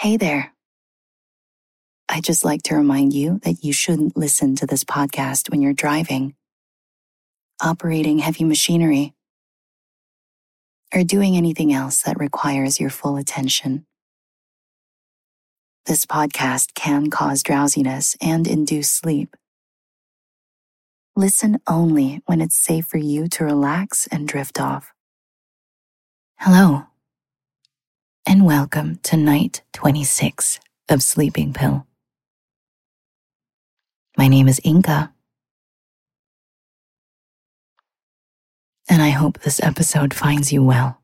Hey there. I just like to remind you that you shouldn't listen to this podcast when you're driving, operating heavy machinery, or doing anything else that requires your full attention. This podcast can cause drowsiness and induce sleep. Listen only when it's safe for you to relax and drift off. Hello, and welcome to night 26 of Sleeping Pill. My name is Inka, and I hope this episode finds you well.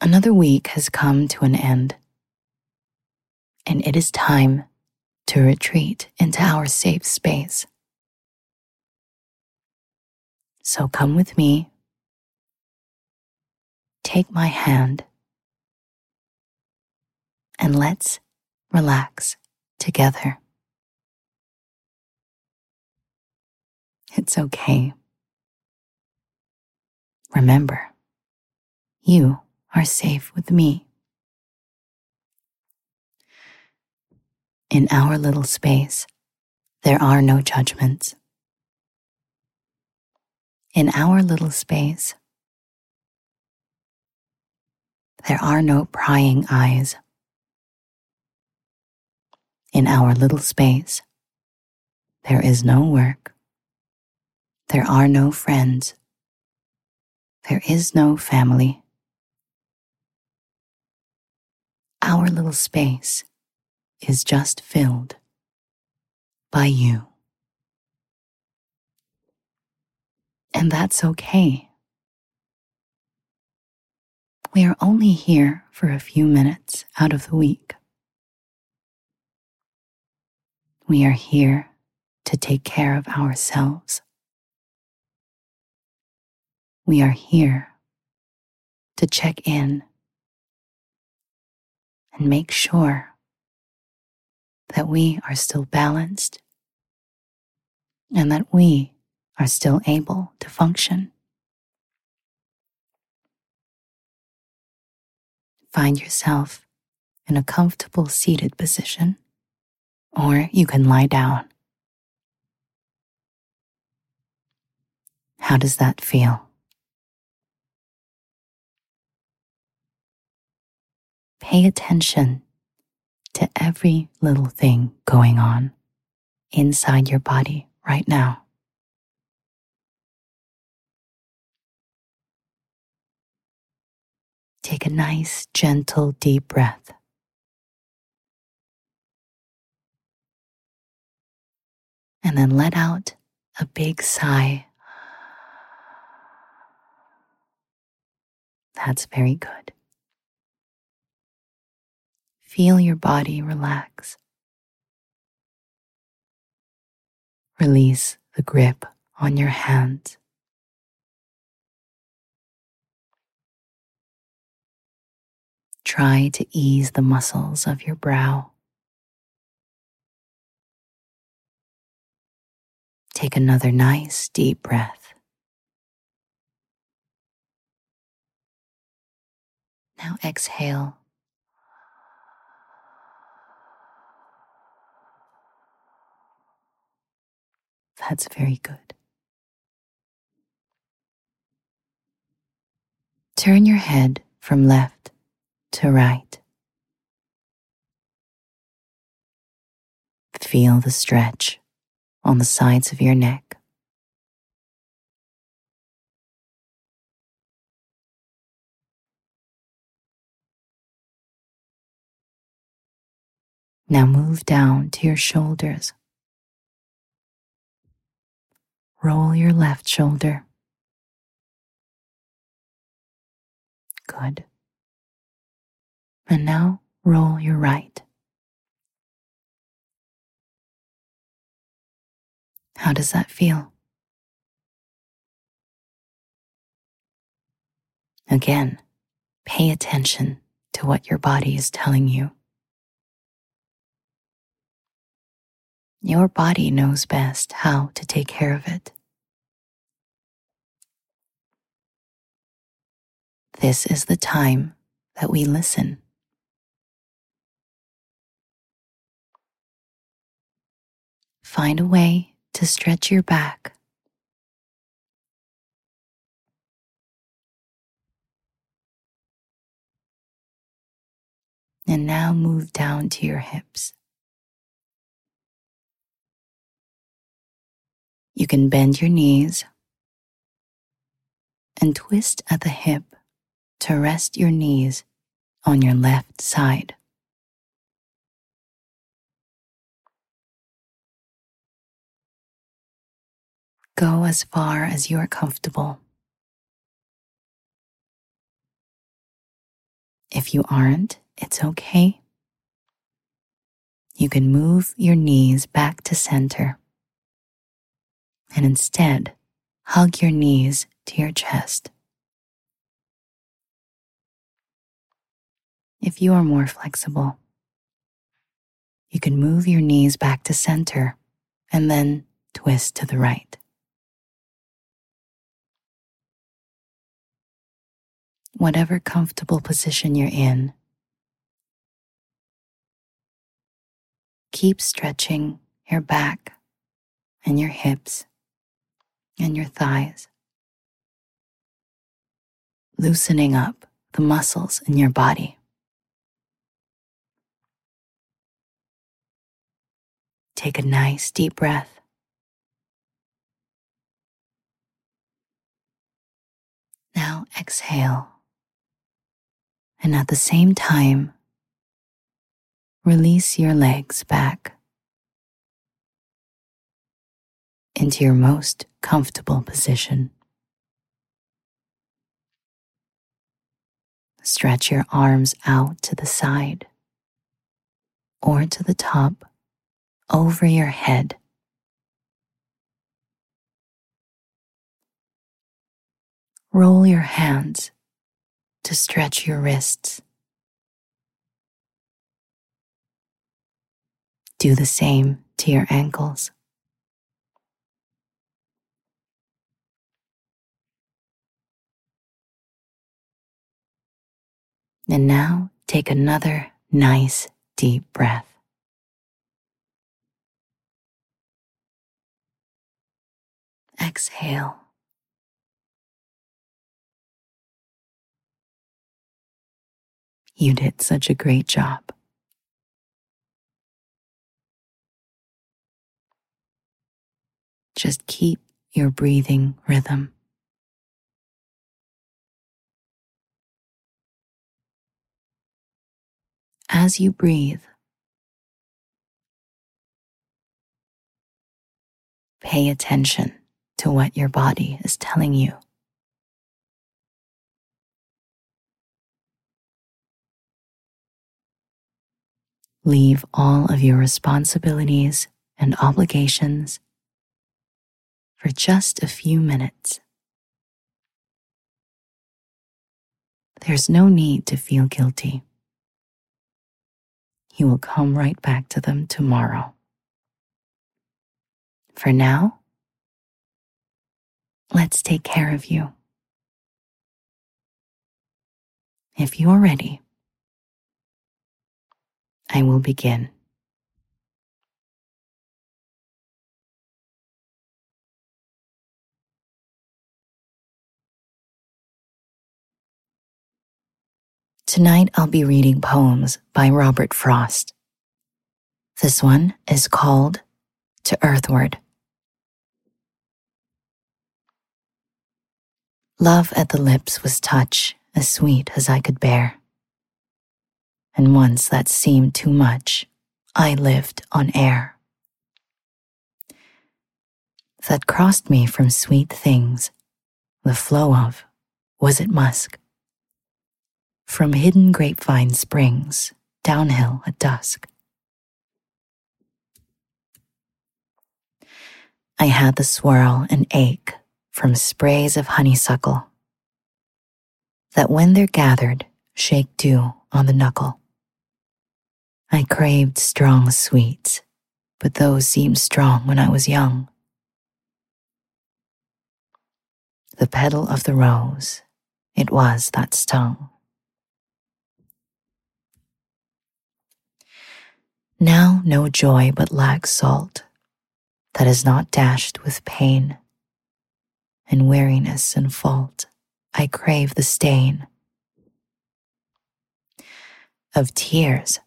Another week has come to an end, and it is time to retreat into our safe space. So come with me, take my hand, and let's relax together. It's okay. Remember, you are safe with me. In our little space, there are no judgments. In our little space, there are no prying eyes. In our little space, there is no work. There are no friends. There is no family. Our little space is just filled by you. And that's okay. We are only here for a few minutes out of the week. We are here to take care of ourselves. We are here to check in and make sure that we are still balanced and that we are still able to function. Find yourself in a comfortable seated position, or you can lie down. How does that feel? Pay attention to every little thing going on inside your body right now. Take a nice, gentle, deep breath. And then let out a big sigh. That's very good. Feel your body relax. Release the grip on your hands. Try to ease the muscles of your brow. Take another nice deep breath. Now exhale That's very good. Turn your head from left to right. Feel the stretch on the sides of your neck. Now move down to your shoulders. Roll your left shoulder. Good. And now roll your right. How does that feel? Again, pay attention to what your body is telling you. Your body knows best how to take care of it. This is the time that we listen. Find a way to stretch your back. And now move down to your hips. You can bend your knees and twist at the hip to rest your knees on your left side. Go as far as you are comfortable. If you aren't, it's okay. You can move your knees back to center and instead hug your knees to your chest. If you are more flexible, you can move your knees back to center and then twist to the right. Whatever comfortable position you're in, keep stretching your back and your hips and your thighs, loosening up the muscles in your body. Take a nice deep breath. Now exhale. And at the same time, release your legs back into your most comfortable position. Stretch your arms out to the side or to the top over your head. Roll your hands to stretch your wrists. Do the same to your ankles. And now take another nice deep breath. Exhale. You did such a great job. Just keep your breathing rhythm. as you breathe. Pay attention to what your body is telling you. Leave all of your responsibilities and obligations for just a few minutes. There's no need to feel guilty. You will come right back to them tomorrow. For now, let's take care of you. If you are ready, I will begin. Tonight I'll be reading poems by Robert Frost. This one is called To Earthward. Love at the lips was touch as sweet as I could bear. And once that seemed too much, I lived on air. That crossed me from sweet things, the flow of, was it musk? from hidden grapevine springs downhill at dusk. I had the swirl and ache from sprays of honeysuckle that when they're gathered shake dew on the knuckle. I craved strong sweets, but those seemed strong when I was young. The petal of the rose it was that stung. Now no joy but lacks salt that is not dashed with pain. In weariness and fault, I crave the stain of tears,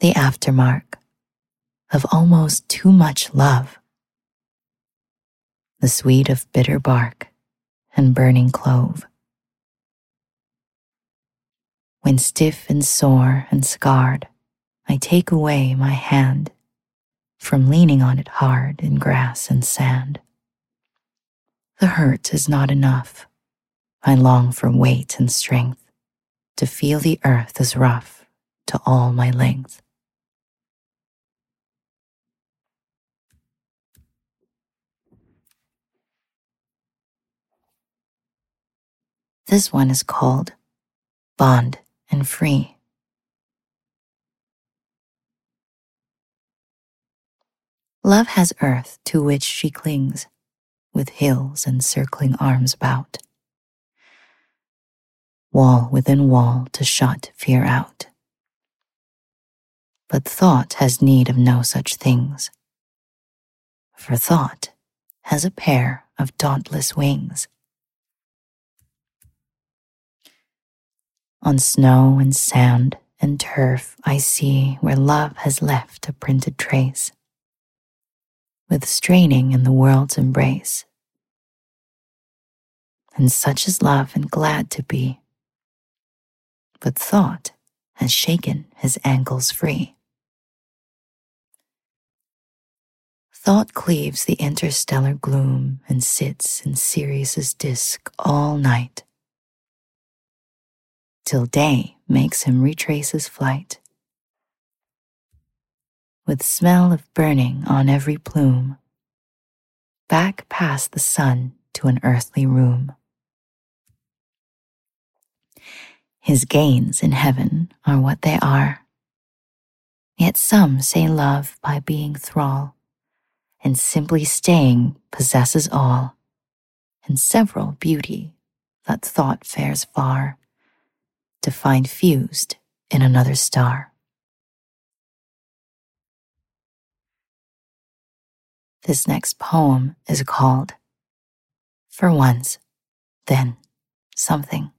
the aftermark of almost too much love, the sweet of bitter bark and burning clove. When stiff and sore and scarred, I take away my hand from leaning on it hard in grass and sand. The hurt is not enough. I long for weight and strength to feel the earth is rough to all my length. This one is called Bond and Free. Love has earth to which she clings, with hills and circling arms about. Wall within wall to shut fear out. But thought has need of no such things, for thought has a pair of dauntless wings. On snow and sand and turf, I see where love has left a printed trace with straining in the world's embrace. And such is love and glad to be. But thought has shaken his ankles free. Thought cleaves the interstellar gloom and sits in Sirius's disk all night, till day makes him retrace his flight with smell of burning on every plume, back past the sun to an earthly room. His gains in heaven are what they are. Yet some say love by being thrall, and simply staying possesses all, and several beauty that thought fares far to find fused in another star. This next poem is called For Once, Then Something.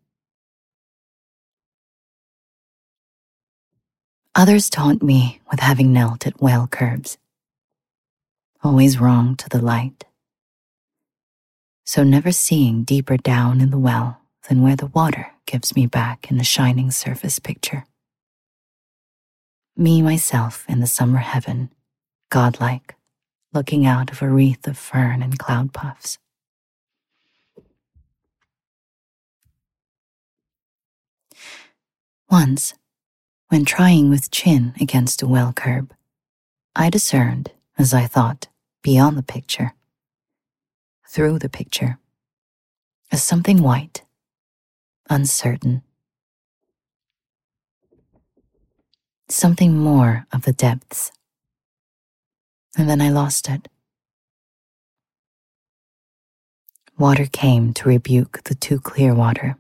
Others taunt me with having knelt at well curbs, always wrong to the light. So never seeing deeper down in the well than where the water gives me back in a shining surface picture. Me, myself, in the summer heaven, godlike, looking out of a wreath of fern and cloud puffs. Once, when trying with chin against a well curb, I discerned, as I thought, beyond the picture, through the picture, as something white, uncertain, something more of the depths and then I lost it. Water came to rebuke the too clear water.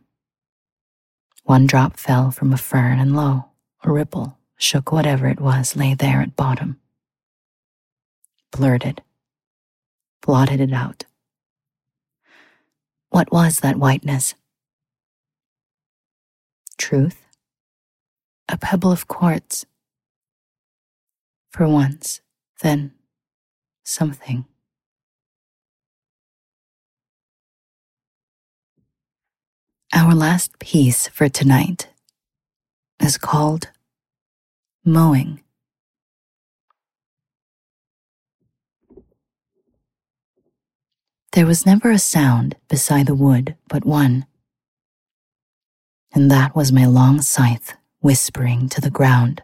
One drop fell from a fern, and lo, a ripple shook whatever it was lay there at bottom. Blurred it, blotted it out. What was that whiteness? Truth? A pebble of quartz. For once, then something. Our last piece for tonight is called Mowing. There was never a sound beside the wood but one, and that was my long scythe whispering to the ground.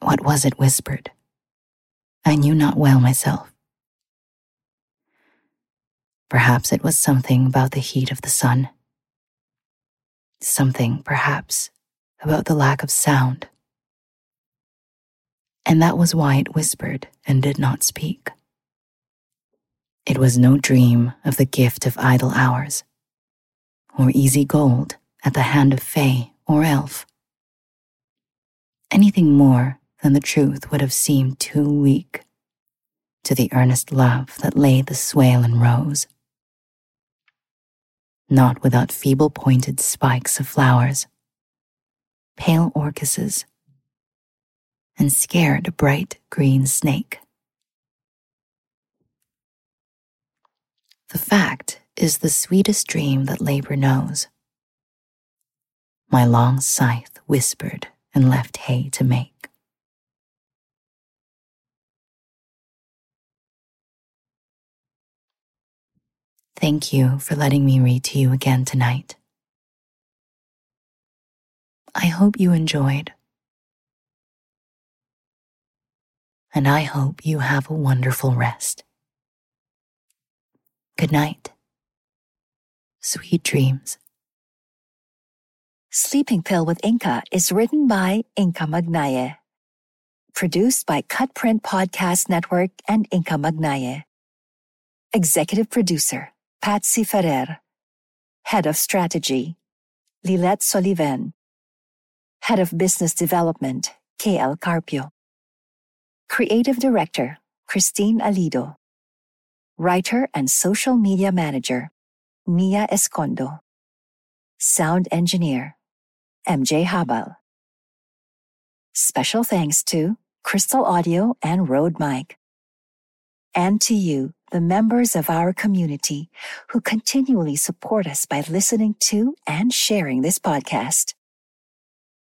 What was it whispered? I knew not well myself. Perhaps it was something about the heat of the sun. Something, perhaps, about the lack of sound. And that was why it whispered and did not speak. It was no dream of the gift of idle hours, or easy gold at the hand of fay or elf. Anything more than the truth would have seemed too weak to the earnest love that lay the swale and rose. Not without feeble pointed spikes of flowers, pale orchises, and scared bright green snake. The fact is the sweetest dream that labor knows. My long scythe whispered and left hay to make. Thank you for letting me read to you again tonight. I hope you enjoyed. And I hope you have a wonderful rest. Good night. Sweet dreams. Sleeping Pill with Inka is written by Inka Magnaye. Produced by Cutprint Podcast Network and Inka Magnaye. Executive Producer, Patsy Ferrer. Head of Strategy, Lilette Soliven. Head of Business Development, KL Carpio. Creative Director, Christine Alido. Writer and Social Media Manager, Nia Escondo. Sound Engineer, MJ Habal. Special thanks to Crystal Audio and Rode Mic. And to you, the members of our community who continually support us by listening to and sharing this podcast.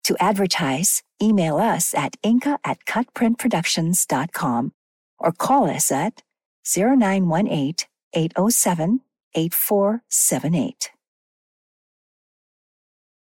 To advertise, email us at inka at cutprintproductions.com or call us at 0918 807 8478.